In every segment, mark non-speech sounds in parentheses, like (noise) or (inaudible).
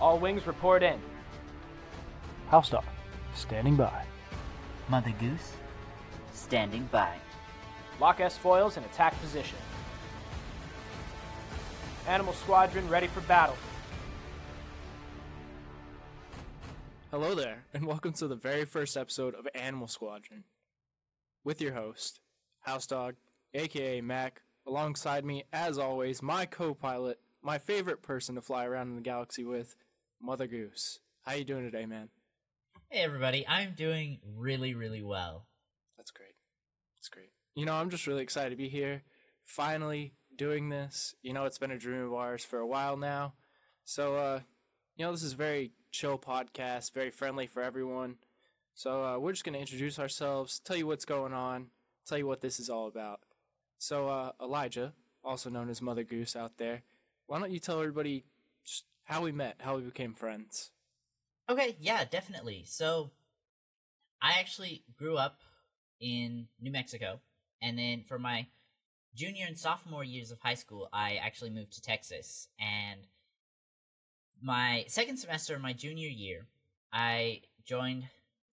All wings report in. House dog, standing by. Mother Goose, standing by. Lock S foils in attack position. Animal Squadron ready for battle. Hello there, and welcome to the very first episode of Animal Squadron. With your host, House Dog, aka Mac, alongside me, as always, my co pilot, my favorite person to fly around in the galaxy with, Mother Goose. How you doing today, man? Hey everybody, I'm doing really, really well. That's great. That's great. You know, I'm just really excited to be here, finally doing this. You know, it's been a dream of ours for a while now. So, uh, you know, this is a very chill podcast, very friendly for everyone. So, uh, we're just going to introduce ourselves, tell you what's going on, tell you what this is all about. So, uh, Elijah, also known as Mother Goose out there, why don't you tell everybody just how we met, how we became friends? Okay, yeah, definitely. So, I actually grew up in New Mexico, and then for my junior and sophomore years of high school, I actually moved to Texas. And my second semester of my junior year, I joined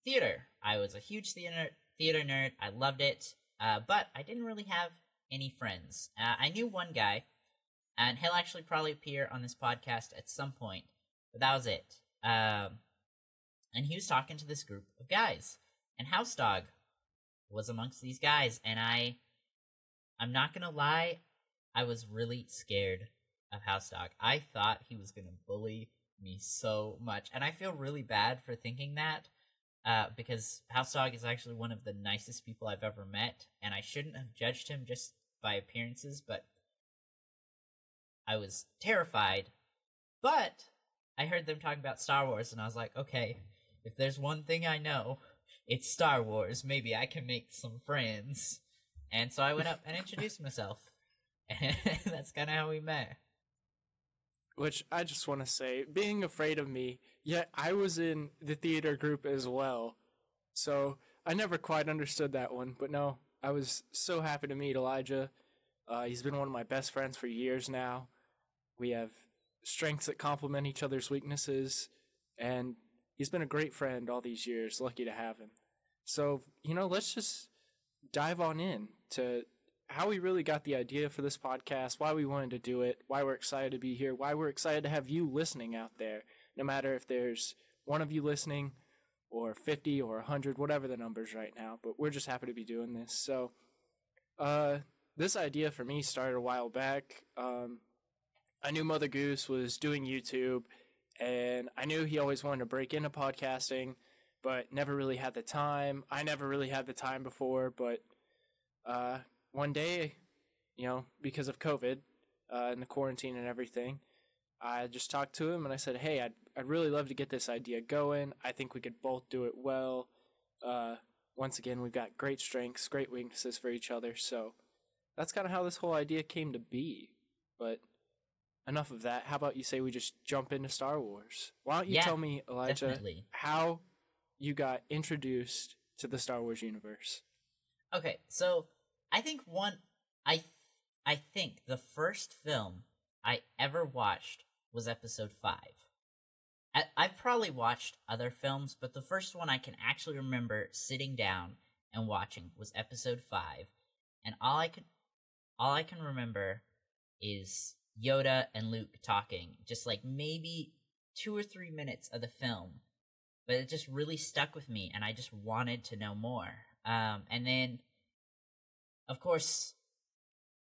theater. I was a huge theater theater nerd. I loved it, uh, but I didn't really have any friends. Uh, I knew one guy, and he'll actually probably appear on this podcast at some point, but that was it. Um, and he was talking to this group of guys, and House Dog was amongst these guys, and I, I'm not gonna lie, I was really scared of House Dog. I thought he was gonna bully me so much, and I feel really bad for thinking that. Uh, because House Dog is actually one of the nicest people I've ever met, and I shouldn't have judged him just by appearances, but I was terrified. But I heard them talking about Star Wars, and I was like, okay, if there's one thing I know, it's Star Wars. Maybe I can make some friends. And so I went up and introduced myself. (laughs) And that's kind of how we met. Which I just want to say, being afraid of me, yet I was in the theater group as well. So I never quite understood that one, but no, I was so happy to meet Elijah. Uh, he's been one of my best friends for years now. We have strengths that complement each other's weaknesses, and he's been a great friend all these years. Lucky to have him. So, you know, let's just dive on in to how we really got the idea for this podcast, why we wanted to do it, why we're excited to be here, why we're excited to have you listening out there. No matter if there's one of you listening or 50 or 100, whatever the numbers right now, but we're just happy to be doing this. So, uh, this idea for me started a while back. Um, I knew Mother Goose was doing YouTube, and I knew he always wanted to break into podcasting, but never really had the time. I never really had the time before, but uh, one day, you know, because of COVID uh, and the quarantine and everything, I just talked to him and I said, "Hey, I'd I'd really love to get this idea going. I think we could both do it well. Uh, once again, we've got great strengths, great weaknesses for each other, so that's kind of how this whole idea came to be. But enough of that. How about you say we just jump into Star Wars? Why don't you Yeah, tell me, Elijah, definitely. how you got introduced to the Star Wars universe? Okay, so I think one I I think the first film I ever watched was episode 5. I, I've probably watched other films, but the first one I can actually remember sitting down and watching was episode 5. And all I could all I can remember is Yoda and Luke talking, just like maybe 2 or 3 minutes of the film. But it just really stuck with me and I just wanted to know more. Um and then of course,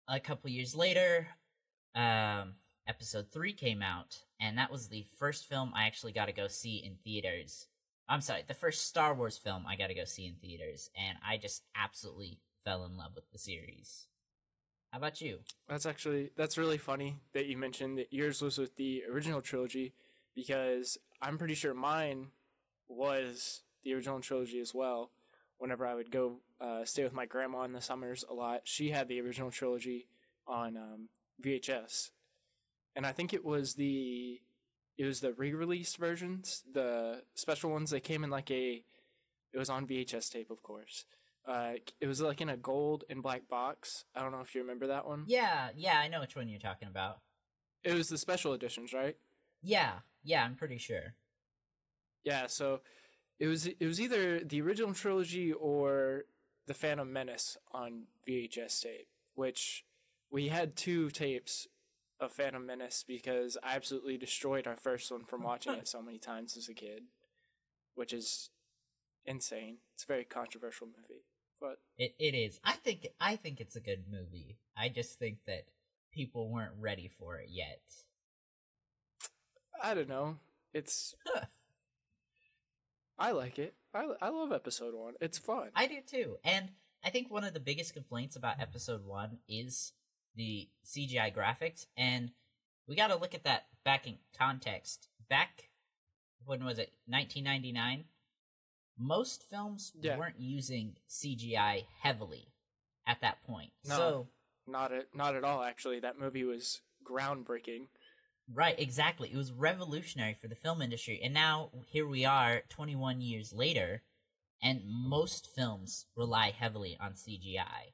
a couple years later, um, episode three came out, and that was the first film I actually got to go see in theaters. I'm sorry, the first Star Wars film I got to go see in theaters, and I just absolutely fell in love with the series. How about you? That's actually that's really funny that you mentioned that yours was with the original trilogy because I'm pretty sure mine was the original trilogy as well. Whenever I would go uh, stay with my grandma in the summers a lot, she had the original trilogy on um, VHS, and I think it was the it was the re-released versions, the special ones that came in like a it was on VHS tape, of course. Uh, it was like in a gold and black box. I don't know if you remember that one. Yeah, yeah, I know which one you're talking about. It was the special editions, right? Yeah, Yeah, I'm pretty sure. Yeah, so it was it was either the original trilogy or the Phantom Menace on VHS tape, which we had two tapes of Phantom Menace because I absolutely destroyed our first one from watching it (laughs) so many times as a kid, which is insane. It's a very controversial movie, but It it is. I think I think it's a good movie. I just think that people weren't ready for it yet. I don't know. It's (laughs) I like it. I I love episode 1. It's fun. I do too. And I think one of the biggest complaints about episode 1 is the CGI graphics and we got to look at that back in context. Back when was it? 1999. Most films Yeah. weren't using CGI heavily at that point. No. So Not at not at all actually. That movie was groundbreaking. Right, exactly. It was revolutionary for the film industry. And now here we are 21 years later and most films rely heavily on CGI.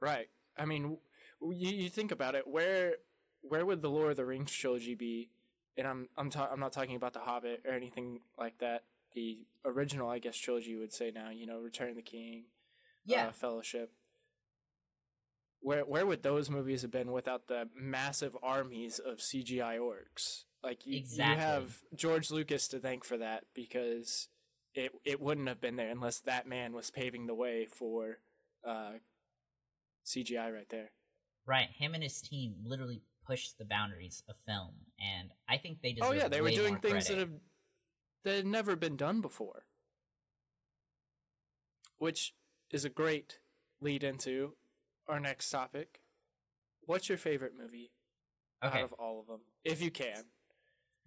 Right. I mean, you, you think about it. Where where would the Lord of the Rings trilogy be? And I'm I'm ta- I'm not talking about the Hobbit or anything like that. The original, I guess, trilogy you would say now. You know, Return of the King, Yeah. uh, Fellowship. Where where would those movies have been without the massive armies of CGI orcs? Like you, Exactly. you have George Lucas to thank for that because it it wouldn't have been there unless that man was paving the way for uh, CGI right there. Right, him and his team literally pushed the boundaries of film and I think they deserve Oh yeah, they were doing things that credit. have that had never been done before, which is a great lead into our next topic. What's your favorite movie Okay. out of all of them, if you can?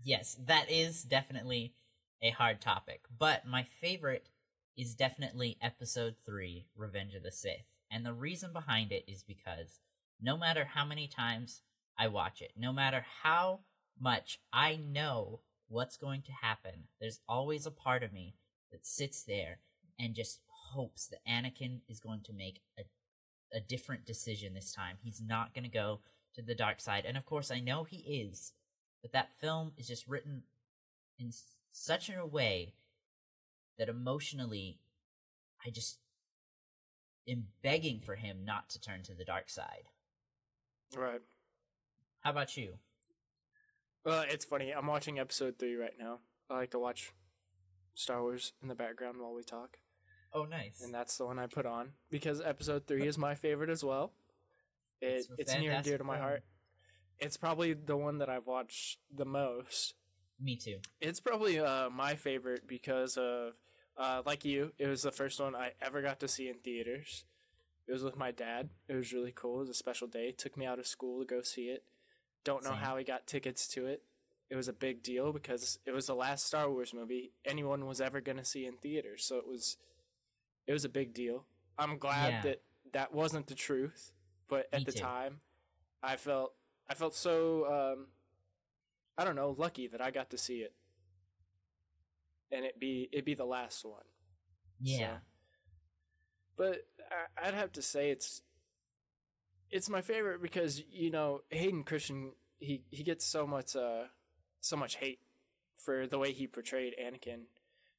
Yes, that is definitely a hard topic, but my favorite is definitely episode 3, Revenge of the Sith. And the reason behind it is because no matter how many times I watch it, no matter how much I know what's going to happen, there's always a part of me that sits there and just hopes that Anakin is going to make a a different decision this time. He's not going to go to the dark side. And of course, I know he is, but that film is just written in such a way that emotionally I just am begging for him not to turn to the dark side. Right. How about you? Well, it's funny. I'm watching episode three right now. I like to watch Star Wars in the background while we talk, Oh, nice. and that's the one I put on because episode three is my favorite as well. It, It's it's near and dear to my heart. It's probably the one that I've watched the most. Me too. It's probably uh, my favorite because of, uh, like you, it was the first one I ever got to see in theaters. It was with my dad. It was really cool. It was a special day. Took me out of school to go see it. Don't know Same. how he got tickets to it. It was a big deal because it was the last Star Wars movie anyone was ever going to see in theaters. So it was, it was a big deal. I'm glad Yeah. that that wasn't the truth, but at Me the too. time, I felt I felt so um, I don't know lucky that I got to see it, and it be it be the last one. Yeah. But I, I'd have to say it's it's my favorite because you know Hayden Christensen he he gets so much uh so much hate for the way he portrayed Anakin.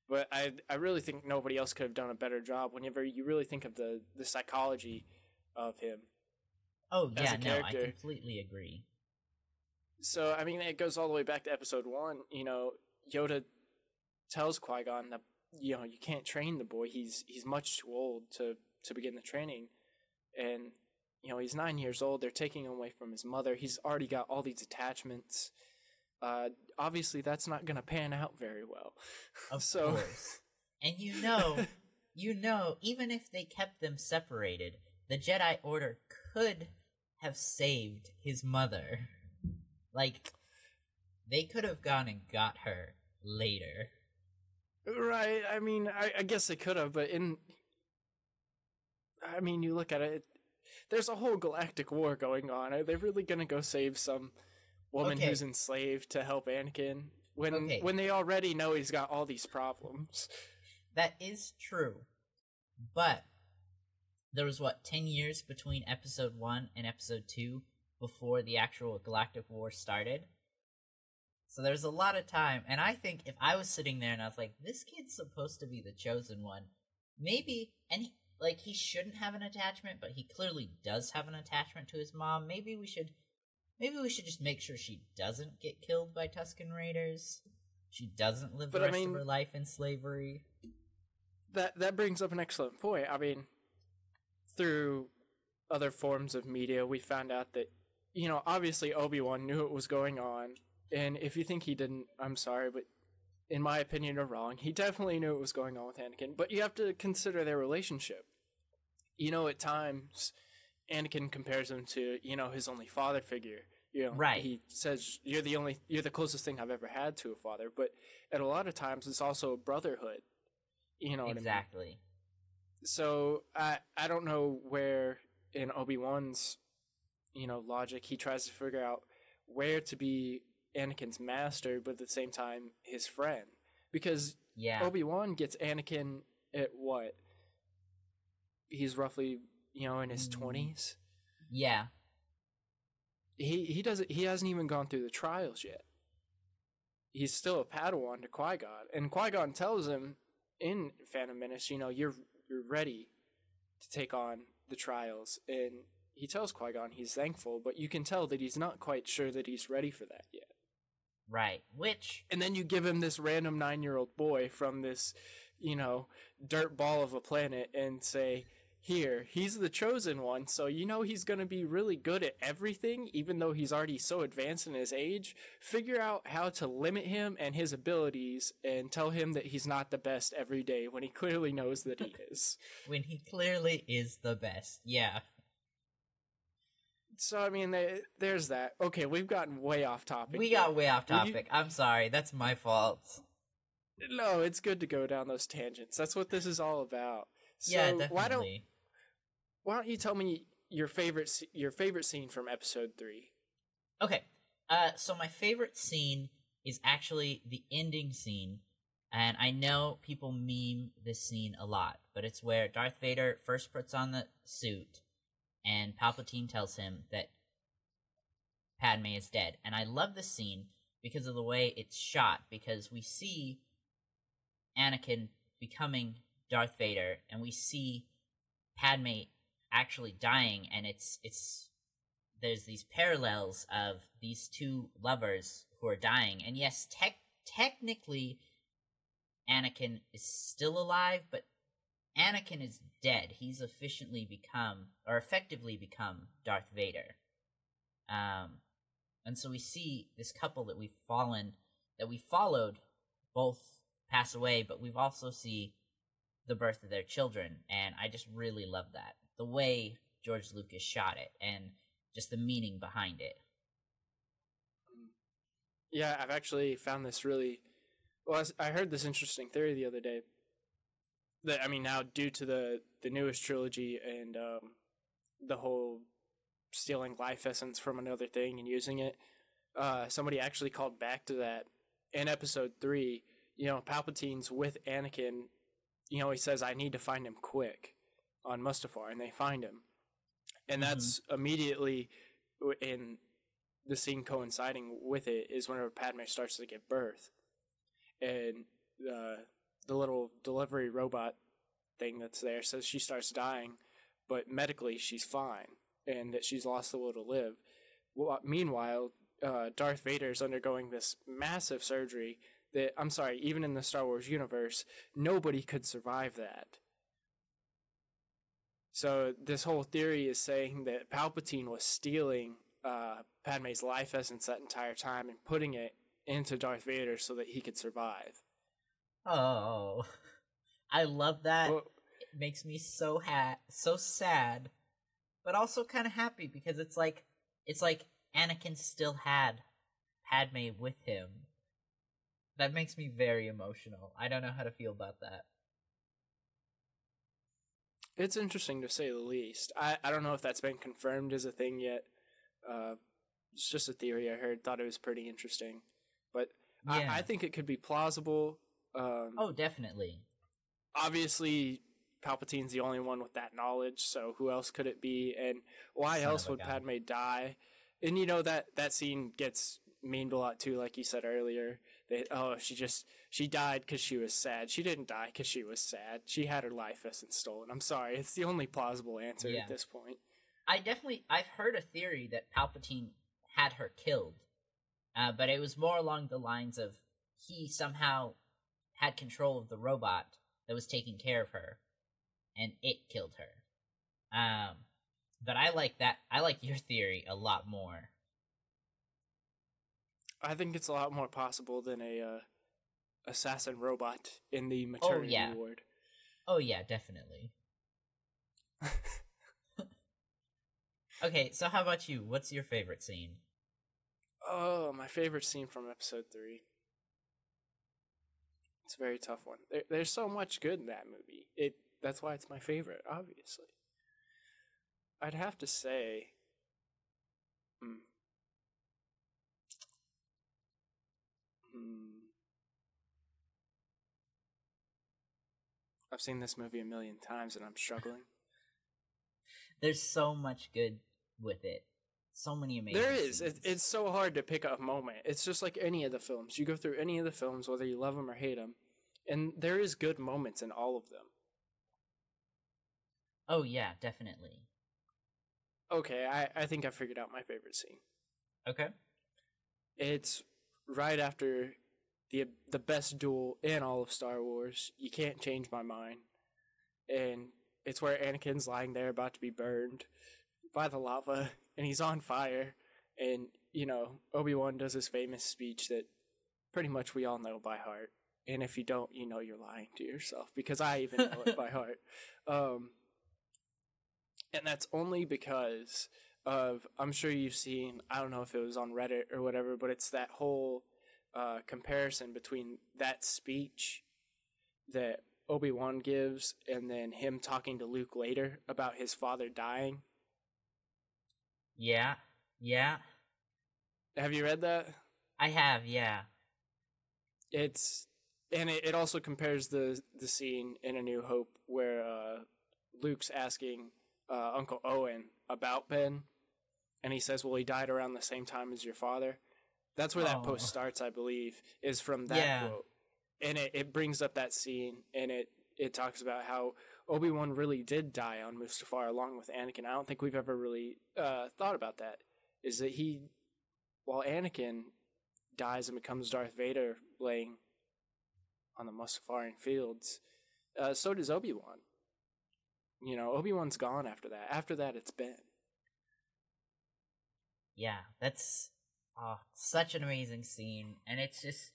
But I I really think nobody else could have done a better job whenever you really think of the the psychology of him. Oh, yeah, no, I completely agree. So I mean, it goes all the way back to episode one. You know, Yoda tells Qui Gon that you know you can't train the boy. He's he's much too old to to begin the training, and you know he's nine years old. They're taking him away from his mother. He's already got all these attachments. Uh, obviously, that's not going to pan out very well. Of (laughs) so, course. And you know, you know, even if they kept them separated, the Jedi Order could have saved his mother. Like, they could have gone and got her later. Right. I mean, I, I guess they could have, but in. I mean, you look at it, there's a whole galactic war going on. Are they really going to go save some woman Okay. who's enslaved to help Anakin? When, Okay. when they already know he's got all these problems. That is true. But there was what, 10 years between episode 1 and episode 2 before the actual galactic war started? So there's a lot of time, and I think if I was sitting there and I was like, "This kid's supposed to be the chosen one," maybe, and he, like he shouldn't have an attachment, but he clearly does have an attachment to his mom. Maybe we should, maybe we should just make sure she doesn't get killed by Tusken Raiders. She doesn't live But the I rest mean- of her life in slavery. that that brings up an excellent point. I mean, through other forms of media, we found out that you know obviously Obi Wan knew what was going on, and if you think he didn't, I'm sorry, but in my opinion, you're wrong. He definitely knew what was going on with Anakin, but you have to consider their relationship. You know, at times, Anakin compares him to you know his only father figure. You know, Right. He says you're the only, you're the closest thing I've ever had to a father. But at a lot of times, it's also a brotherhood. You know what I mean? exactly. so I I don't know where in Obi Wan's you know logic he tries to figure out where to be Anakin's master, but at the same time his friend, because Yeah. Obi Wan gets Anakin at what he's roughly you know in his Mm. twenties. yeah. He he doesn't he hasn't even gone through the trials yet. He's still a Padawan to Qui Gon, and Qui Gon tells him in Phantom Menace, you know, you're you're ready to take on the trials, and he tells Qui Gon he's thankful, but you can tell that he's not quite sure that he's ready for that yet. Right. Which And then you give him this random nine year old boy from this, you know, dirt ball of a planet, and say. Here, he's the chosen one, so you know he's going to be really good at everything, even though he's already so advanced in his age. Figure out how to limit him and his abilities and tell him that he's not the best every day when he (laughs) clearly knows that he is. (laughs) when he clearly is the best. Yeah. So, I mean, there- there's that. Okay, we've gotten way off topic. We here. got way off Will you- topic. I'm sorry. That's my fault. No, it's good to go down those tangents. That's what this is all about. So yeah, why don't definitely. Why don't you tell me your favorite your favorite scene from episode three? Okay. Uh, so my favorite scene is actually the ending scene, and I know people meme this scene a lot, but it's where Darth Vader first puts on the suit, and Palpatine tells him that Padme is dead, and I love this scene because of the way it's shot. Because we see Anakin becoming Darth Vader, and we see Padme actually dying, and it's it's there's these parallels of these two lovers who are dying. And yes, tech technically Anakin is still alive, but Anakin is dead. He's efficiently become or effectively become Darth Vader. Um and so we see this couple that we've fallen that we followed both pass away, but we've also see the birth of their children, and I just really love that. The way George Lucas shot it and just the meaning behind it. Yeah, I've actually found this really. Well, I heard this interesting theory the other day. That I mean, now due to the the newest trilogy and um, the whole stealing life essence from another thing and using it, uh, somebody actually called back to that in episode three. You know, Palpatine's with Anakin. You know, he says, "I need to find him quick," on Mustafar, and they find him, and Mhm. that's immediately in the scene coinciding with it is whenever Padme starts to give birth, and uh, the little delivery robot thing that's there says she starts dying, but medically she's fine and that she's lost the will to live. Well, meanwhile, uh, Darth Vader is undergoing this massive surgery that I'm sorry, even in the Star Wars universe, nobody could survive that. So this whole theory is saying that Palpatine was stealing uh, Padme's life essence that entire time and putting it into Darth Vader so that he could survive. Oh, (laughs) I love that. Well, it makes me so ha- so sad, but also kind of happy because it's like it's like Anakin still had Padme with him. That makes me very emotional. I don't know how to feel about that. It's interesting to say the least. I, I don't know if that's been confirmed as a thing yet. Uh, it's just a theory I heard. Thought it was pretty interesting, but Yeah. I, I think it could be plausible. Um, oh, definitely. obviously Palpatine's the only one with that knowledge, so who else could it be? And why Son else would gun. Padme die? And you know that that scene gets memed a lot too, like you said earlier. That oh, she just she died because she was sad. She didn't die because she was sad. She had her life essence stolen. I'm sorry, it's the only plausible answer Yeah. at this point. I definitely I've heard a theory that Palpatine had her killed, uh, but it was more along the lines of he somehow had control of the robot that was taking care of her, and it killed her. Um, but I like that. I like your theory a lot more. I think it's a lot more possible than a uh, assassin robot in the maternity yeah. ward. Oh yeah, definitely. (laughs) okay, so how about you? What's your favorite scene? Oh, my favorite scene from episode three. It's a very tough one. There, there's so much good in that movie. It that's why it's my favorite, obviously. I'd have to say, hmm. Hmm. I've seen this movie a million times and I'm struggling. There's so much good with it. So many amazing. There is. It, it's so hard to pick a moment. It's just like any of the films. You go through any of the films, whether you love them or hate them, and there is good moments in all of them. Oh yeah, definitely. Okay, I, I think I figured out my favorite scene. Okay. It's right after the the best duel in all of Star Wars. You can't change my mind, and it's where Anakin's lying there about to be burned by the lava, (laughs) and he's on fire, and you know Obi Wan does his famous speech that pretty much we all know by heart. And if you don't, you know you're lying to yourself because I even know it by (laughs) heart. Um, and that's only because of I'm sure you've seen I don't know if it was on Reddit or whatever, but it's that whole uh, comparison between that speech that Obi Wan gives and then him talking to Luke later about his father dying. Yeah. Yeah. Have you read that? I have. Yeah. It's and it, it also compares the the scene in A New Hope where uh, Luke's asking uh, Uncle Owen about Ben, and he says, "Well, he died around the same time as your father." That's where that Oh. post starts, I believe, is from that Yeah. quote, and it, it brings up that scene, and it it talks about how Obi Wan really did die on Mustafar along with Anakin. I don't think we've ever really uh, thought about that. Is that he, while Anakin dies and becomes Darth Vader, laying on the Mustafarian fields, uh, so does Obi Wan. You know, Obi Wan's gone after that. After that, it's Ben. Yeah. That's oh, such an amazing scene, and it's just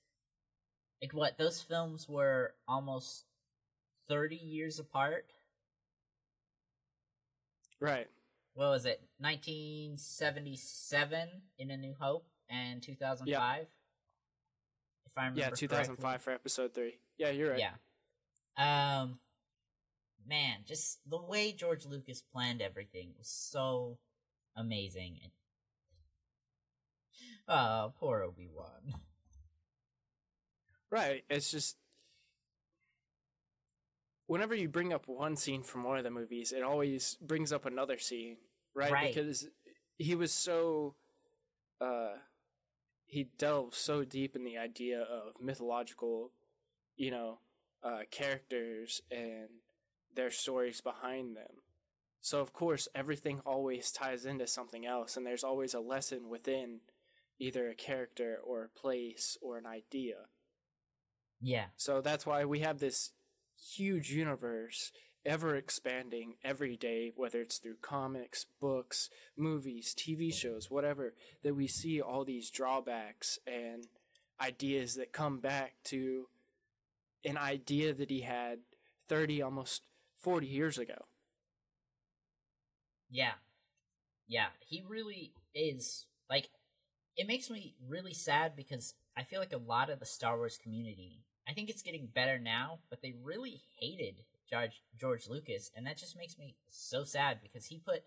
like what those films were almost thirty years apart. Right. What was it? Nineteen seventy-seven in A New Hope and two thousand five. If I remember. Yeah, 2005 for episode three. Yeah, you're right. Yeah. Um man, just the way George Lucas planned everything was so amazing. And Oh, poor Obi-Wan. Right. It's just whenever you bring up one scene from one of the movies, it always brings up another scene, right? Right. Because he was so uh he delved so deep in the idea of mythological, you know, uh characters and their stories behind them. So of course everything always ties into something else and there's always a lesson within either a character or a place or an idea. Yeah. So that's why we have this huge universe ever expanding every day, whether it's through comics, books, movies, TV shows, whatever, that we see all these drawbacks and ideas that come back to an idea that he had 30, almost 40 years ago. Yeah. Yeah, he really is like it makes me really sad because I feel like a lot of the Star Wars community, I think it's getting better now, but they really hated George George Lucas and that just makes me so sad because he put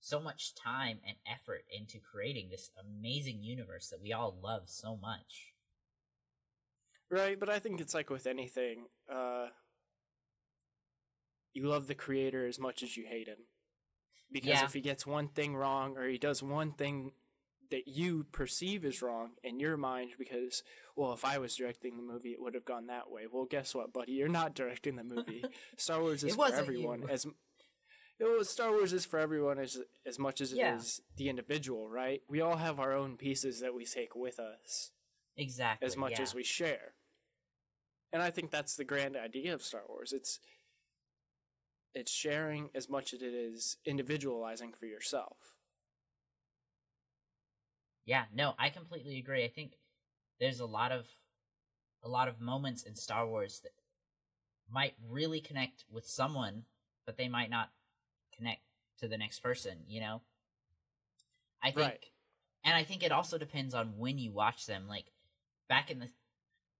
so much time and effort into creating this amazing universe that we all love so much. Right, but I think it's like with anything. Uh, you love the creator as much as you hate him. Because Yeah. if he gets one thing wrong or he does one thing that you perceive as wrong in your mind because well if i was directing the movie it would have gone that way well guess what buddy you're not directing the movie (laughs) star wars is for everyone you. as it was Star Wars is for everyone as as much as it is Yeah. the individual, right? We all have our own pieces that we take with us Exactly. as much yeah. as we share. And I think that's the grand idea of Star Wars. It's it's sharing as much as it is individualizing for yourself. Yeah, no, I completely agree. I think there's a lot of a lot of moments in Star Wars that might really connect with someone, but they might not connect to the next person, you know? I think Right. and I think it also depends on when you watch them. Like back in the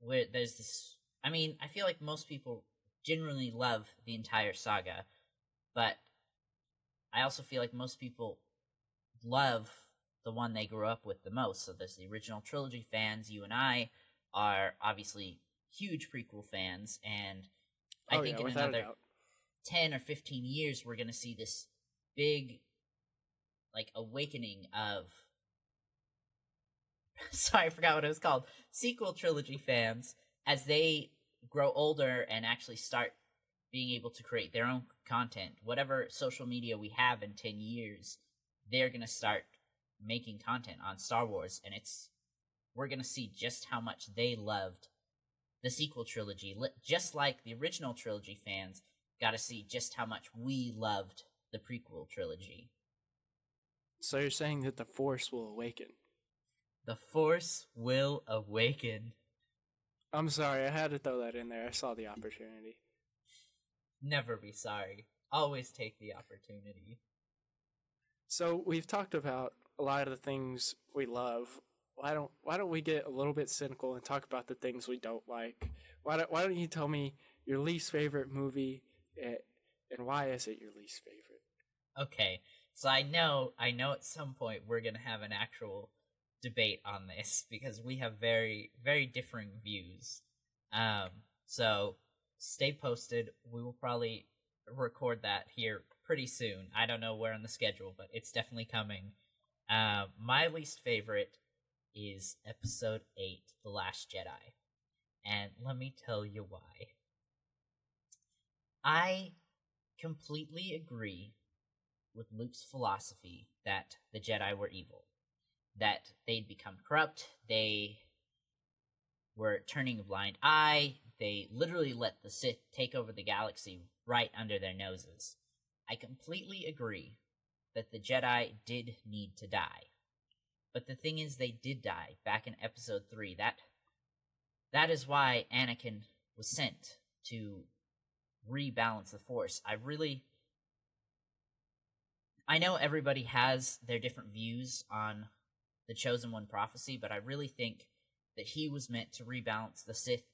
where there's this I mean, I feel like most people generally love the entire saga, but I also feel like most people love the one they grew up with the most. So there's the original trilogy fans. You and I are obviously huge prequel fans, and I oh think yeah, in another 10 or 15 years we're going to see this big like awakening of (laughs) sorry i forgot what it was called sequel trilogy fans as they grow older and actually start being able to create their own content whatever social media we have in 10 years they're going to start making content on star wars and it's we're to see just how much they loved the sequel trilogy just like the original trilogy fans got to see just how much we loved the prequel trilogy. So you're saying that the Force will awaken. The Force will awaken. I'm sorry, I had to throw that in there. I saw the opportunity. Never be sorry. Always take the opportunity. So we've talked about a lot of the things we love. Why don't Why don't we get a little bit cynical and talk about the things we don't like? Why don't Why don't you tell me your least favorite movie, eh, and why is it your least favorite? Okay, so I know, I know at some point we're gonna have an actual debate on this (laughs) because we have very, very differing views. Um, so stay posted. We will probably record that here pretty soon. I don't know where on the schedule, but it's definitely coming. Uh, my least favorite is Episode Eight, The Last Jedi, and let me tell you why. I completely agree with Luke's philosophy that the Jedi were evil, that they'd become corrupt, they were turning a blind eye, they literally let the Sith take over the galaxy right under their noses. I completely agree that the Jedi did need to die. But the thing is they did die back in episode 3. That that is why Anakin was sent to rebalance the force. I really I know everybody has their different views on the chosen one prophecy, but I really think that he was meant to rebalance the Sith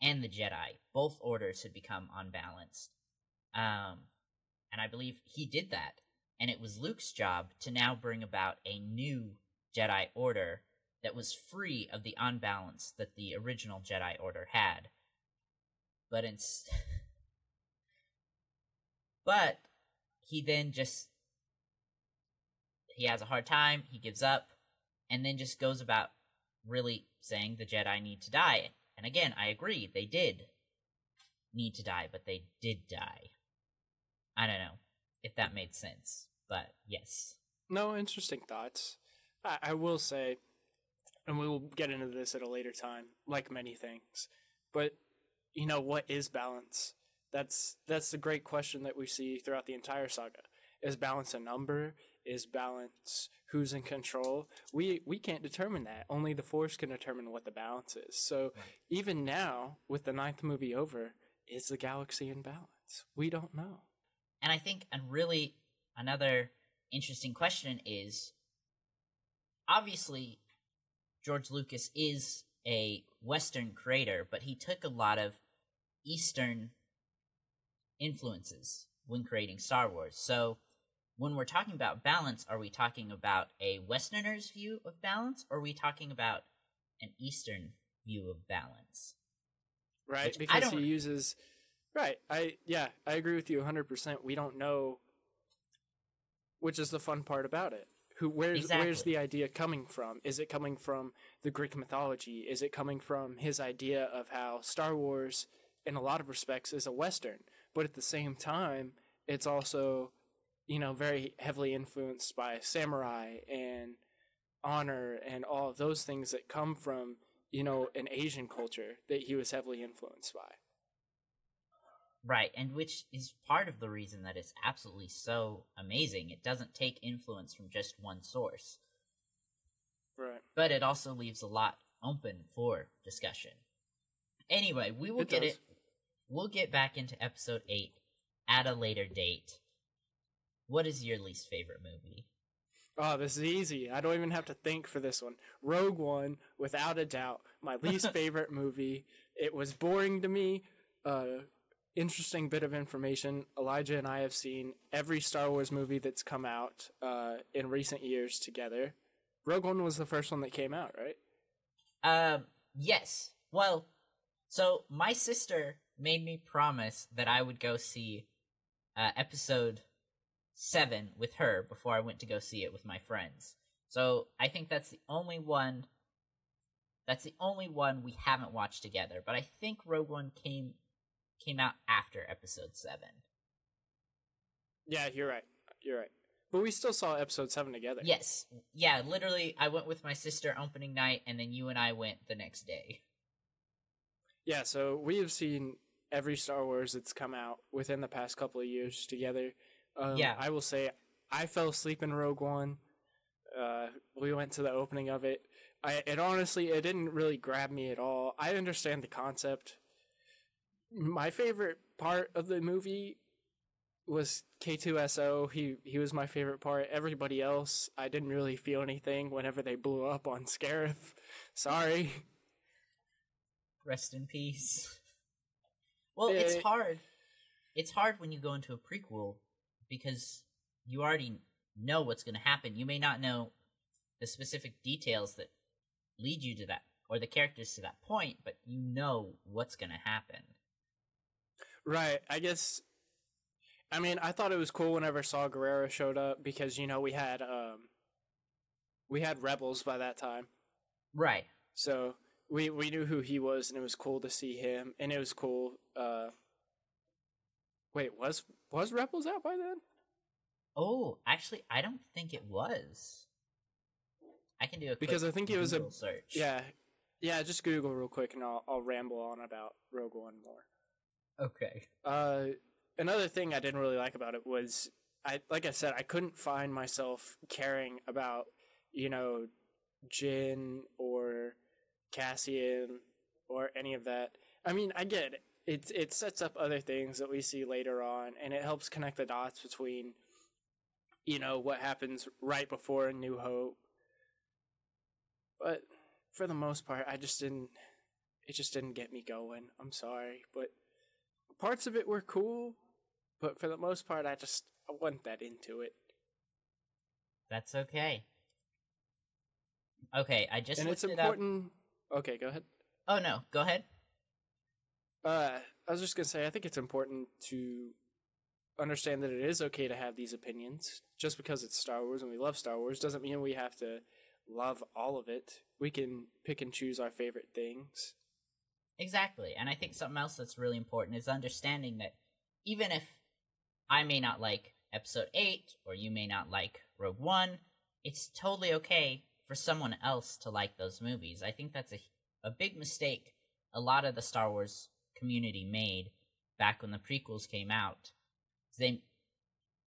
and the Jedi. Both orders had become unbalanced. Um and I believe he did that. And it was Luke's job to now bring about a new Jedi Order that was free of the unbalance that the original Jedi Order had. But (laughs) but he then just. He has a hard time, he gives up, and then just goes about really saying the Jedi need to die. And again, I agree, they did need to die, but they did die. I don't know if that made sense, but yes. No, interesting thoughts. I, I will say, and we will get into this at a later time, like many things. But you know, what is balance? That's that's the great question that we see throughout the entire saga. Is balance a number? Is balance who's in control? We we can't determine that. Only the force can determine what the balance is. So even now, with the ninth movie over, is the galaxy in balance? We don't know. And I think, and really, another interesting question is obviously, George Lucas is a Western creator, but he took a lot of Eastern influences when creating Star Wars. So, when we're talking about balance, are we talking about a Westerner's view of balance, or are we talking about an Eastern view of balance? right? Which Because he uses right. I yeah, I agree with you 100%. We don't know which is the fun part about it. who where's where's the idea coming from? Is it coming from the Greek mythology? Is it coming from his idea of how Star Wars, in a lot of respects, is a western, but at the same time, it's also, you know, very heavily influenced by samurai and honor and all of those things that come from you know an Asian culture that he was heavily influenced by. Right, and which is part of the reason that it's absolutely so amazing. It doesn't take influence from just one source, Right. but it also leaves a lot open for discussion. Anyway, we will It get does. it. We'll get back into episode 8 at a later date. What is your least favorite movie? Oh, this is easy. I don't even have to think for this one. Rogue One, without a doubt, my least (laughs) favorite movie. It was boring to me. Uh, interesting bit of information. Elijah and I have seen every Star Wars movie that's come out uh, in recent years together. Rogue One was the first one that came out, right? Um, yes. Well, so my sister made me promise that I would go see uh, episode seven with her before I went to go see it with my friends. So I think that's the only one. That's the only one we haven't watched together. But I think Rogue One came came out after episode seven. Yeah, you're right. You're right. But we still saw episode seven together. Yes, yeah. Literally, I went with my sister opening night, and then you and I went the next day. Yeah, so we have seen every Star Wars that's come out within the past couple of years together. Um, Yeah. I will say I fell asleep in Rogue One. Uh, we went to the opening of it. I it honestly it didn't really grab me at all. I understand the concept. My favorite part of the movie was K2SO. He he was my favorite part. Everybody else, I didn't really feel anything whenever they blew up on Scarif. Sorry. Rest in peace. Well, it's hard. It's hard when you go into a prequel because you already know what's going to happen. You may not know the specific details that lead you to that or the characters to that point, but you know what's going to happen. Right. I guess. I mean, I thought it was cool whenever Saw Gerrera showed up because you know we had um, we had Rebels by that time, Right. so we we knew who he was, and it was cool to see him, and it was cool. Uh, wait, was was Rebels out by then? Oh, actually, I don't think it was. I can do a Because I think it was a- search. Yeah, yeah. Just Google real quick, and I'll I'll ramble on about Rogue One more. Okay. Uh, another thing I didn't really like about it was I like I said I couldn't find myself caring about you know Jin or Cassian or any of that. I mean, I get it. It it sets up other things that we see later on, and it helps connect the dots between you know what happens right before New Hope. But for the most part, I just didn't. It just didn't get me going. I'm sorry, but parts of it were cool, but for the most part, I just I wasn't that into it. That's okay. Okay, I just and it's looked it important. Okay, go ahead. Oh no, go ahead. Uh, I was just gonna say, I think it's important to understand that it is okay to have these opinions. Just because it's Star Wars and we love Star Wars doesn't mean we have to love all of it. We can pick and choose our favorite things. Exactly. And I think something else that's really important is understanding that even if I may not like episode 8 or you may not like Rogue One, it's totally okay for someone else to like those movies. I think that's a, a big mistake a lot of the Star Wars community made back when the prequels came out. They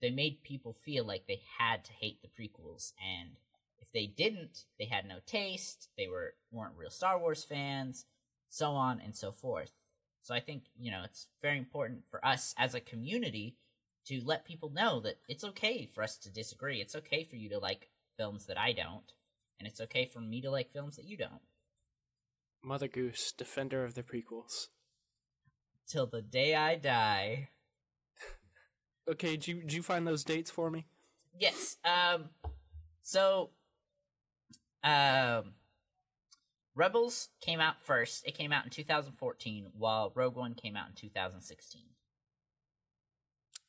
they made people feel like they had to hate the prequels and if they didn't, they had no taste, they were weren't real Star Wars fans, so on and so forth. So I think, you know, it's very important for us as a community to let people know that it's okay for us to disagree. It's okay for you to like films that I don't, and it's okay for me to like films that you don't. Mother Goose, defender of the prequels. Till the day I die. (laughs) Okay, did you, did you find those dates for me? Yes. Um. So, um, Rebels came out first. It came out in 2014, while Rogue One came out in 2016.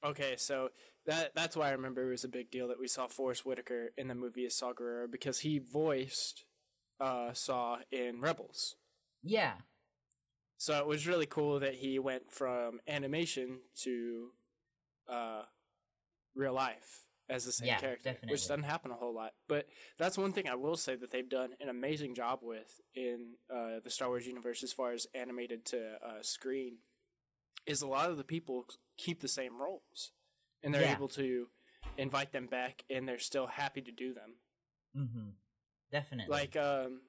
Okay, so that that's why I remember it was a big deal that we saw Forest Whitaker in the movie as Saw Gerrera because he voiced uh, Saw in Rebels. Yeah. So it was really cool that he went from animation to uh, real life as the same Yeah, character, definitely. which doesn't happen a whole lot. But that's one thing I will say that they've done an amazing job with in uh, the Star Wars universe as far as animated to uh, screen. Is a lot of the people keep the same roles, and they're Yeah. able to invite them back, and they're still happy to do them. Mm-hmm. Definitely. Like um,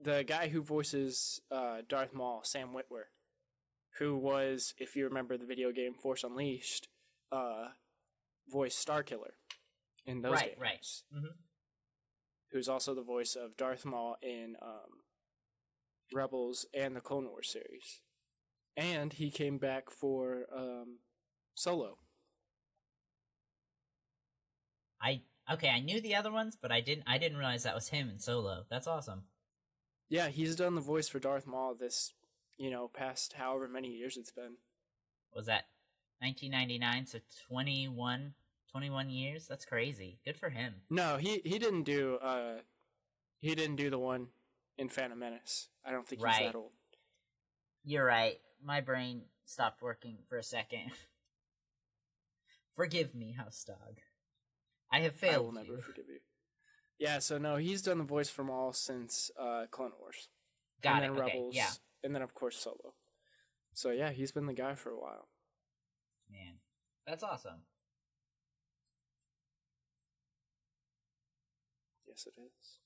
the guy who voices uh, Darth Maul, Sam Witwer, who was, if you remember the video game Force Unleashed, uh, voiced Starkiller in those right, games. right. Mm-hmm. Who's also the voice of Darth Maul in um, Rebels and the Clone Wars series, and he came back for um, Solo. I okay, I knew the other ones, but I didn't I didn't realize that was him in Solo. That's awesome. Yeah, he's done the voice for Darth Maul this, you know, past however many years it's been. Was that 1999 so 21 21 years? That's crazy. Good for him. No, he he didn't do uh he didn't do the one in Phantom Menace. I don't think he's that old. You're right. My brain stopped working for a second. (laughs) Forgive me, House Dog. I have failed. I will never you. forgive you. Yeah, so no, he's done the voice for Maul since uh Clone Wars. Got and it. then Okay, Rebels. yeah, And then of course Solo. So yeah, he's been the guy for a while. man, that's awesome. Yes it is.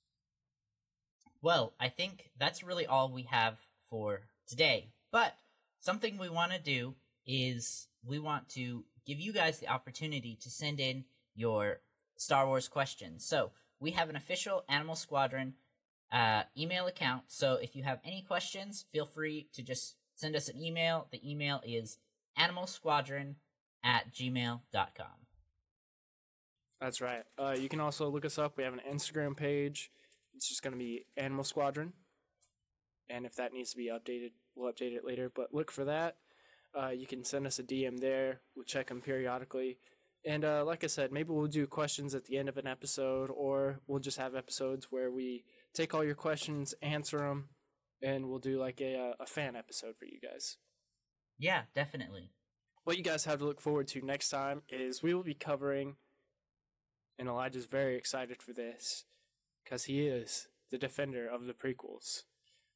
Well, I think that's really all we have for today. But something we want to do is we want to give you guys the opportunity to send in your Star Wars questions. So we have an official Animal Squadron uh, email account. So if you have any questions, feel free to just send us an email. The email is animalsquadron at gmail.com. That's right. Uh you can also look us up. We have an Instagram page. It's just gonna be Animal Squadron. And if that needs to be updated, we'll update it later. But look for that. Uh, you can send us a DM there. We'll check them periodically. And uh, like I said, maybe we'll do questions at the end of an episode, or we'll just have episodes where we take all your questions, answer them, and we'll do like a, uh, a fan episode for you guys. Yeah, definitely. What you guys have to look forward to next time is we will be covering, and Elijah's very excited for this because he is the defender of the prequels.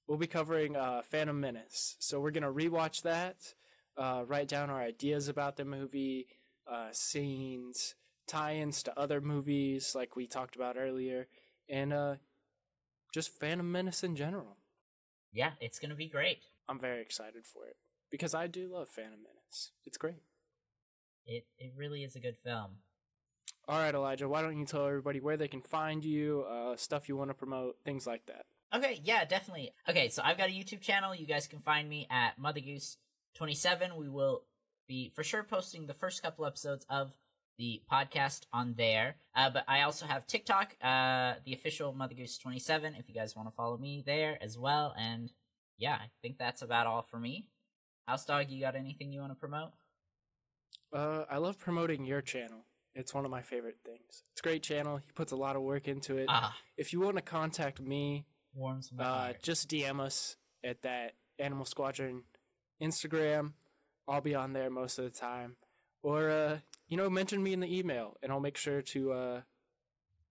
We'll be covering uh, Phantom Menace, so we're gonna rewatch that, uh, write down our ideas about the movie, uh, scenes, tie-ins to other movies like we talked about earlier, and uh, just Phantom Menace in general. Yeah, it's going to be great. I'm very excited for it because I do love Phantom Menace. It's great. It, it really is a good film. All right, Elijah, why don't you tell everybody where they can find you, uh, stuff you want to promote, things like that? Okay, yeah, definitely. Okay, so I've got a YouTube channel. You guys can find me at Mother Goose 27. We will be for sure posting the first couple episodes of the podcast on there. Uh, but I also have TikTok, uh, the official Mother Goose 27, if you guys want to follow me there as well. And yeah, I think that's about all for me. House Dog, you got anything you want to promote? Uh, I love promoting your channel. It's one of my favorite things. It's a great channel. He puts a lot of work into it. Ah, If you want to contact me, warms my uh, heart. just DM us at that Animal Squadron Instagram. I'll be on there most of the time. Or, uh, you know, mention me in the email, and I'll make sure to uh,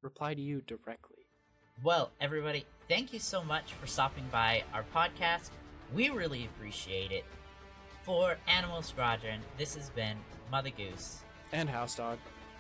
reply to you directly. Well, everybody, thank you so much for stopping by our podcast. We really appreciate it. For Animal Squadron, this has been Mother Goose. And House Dog.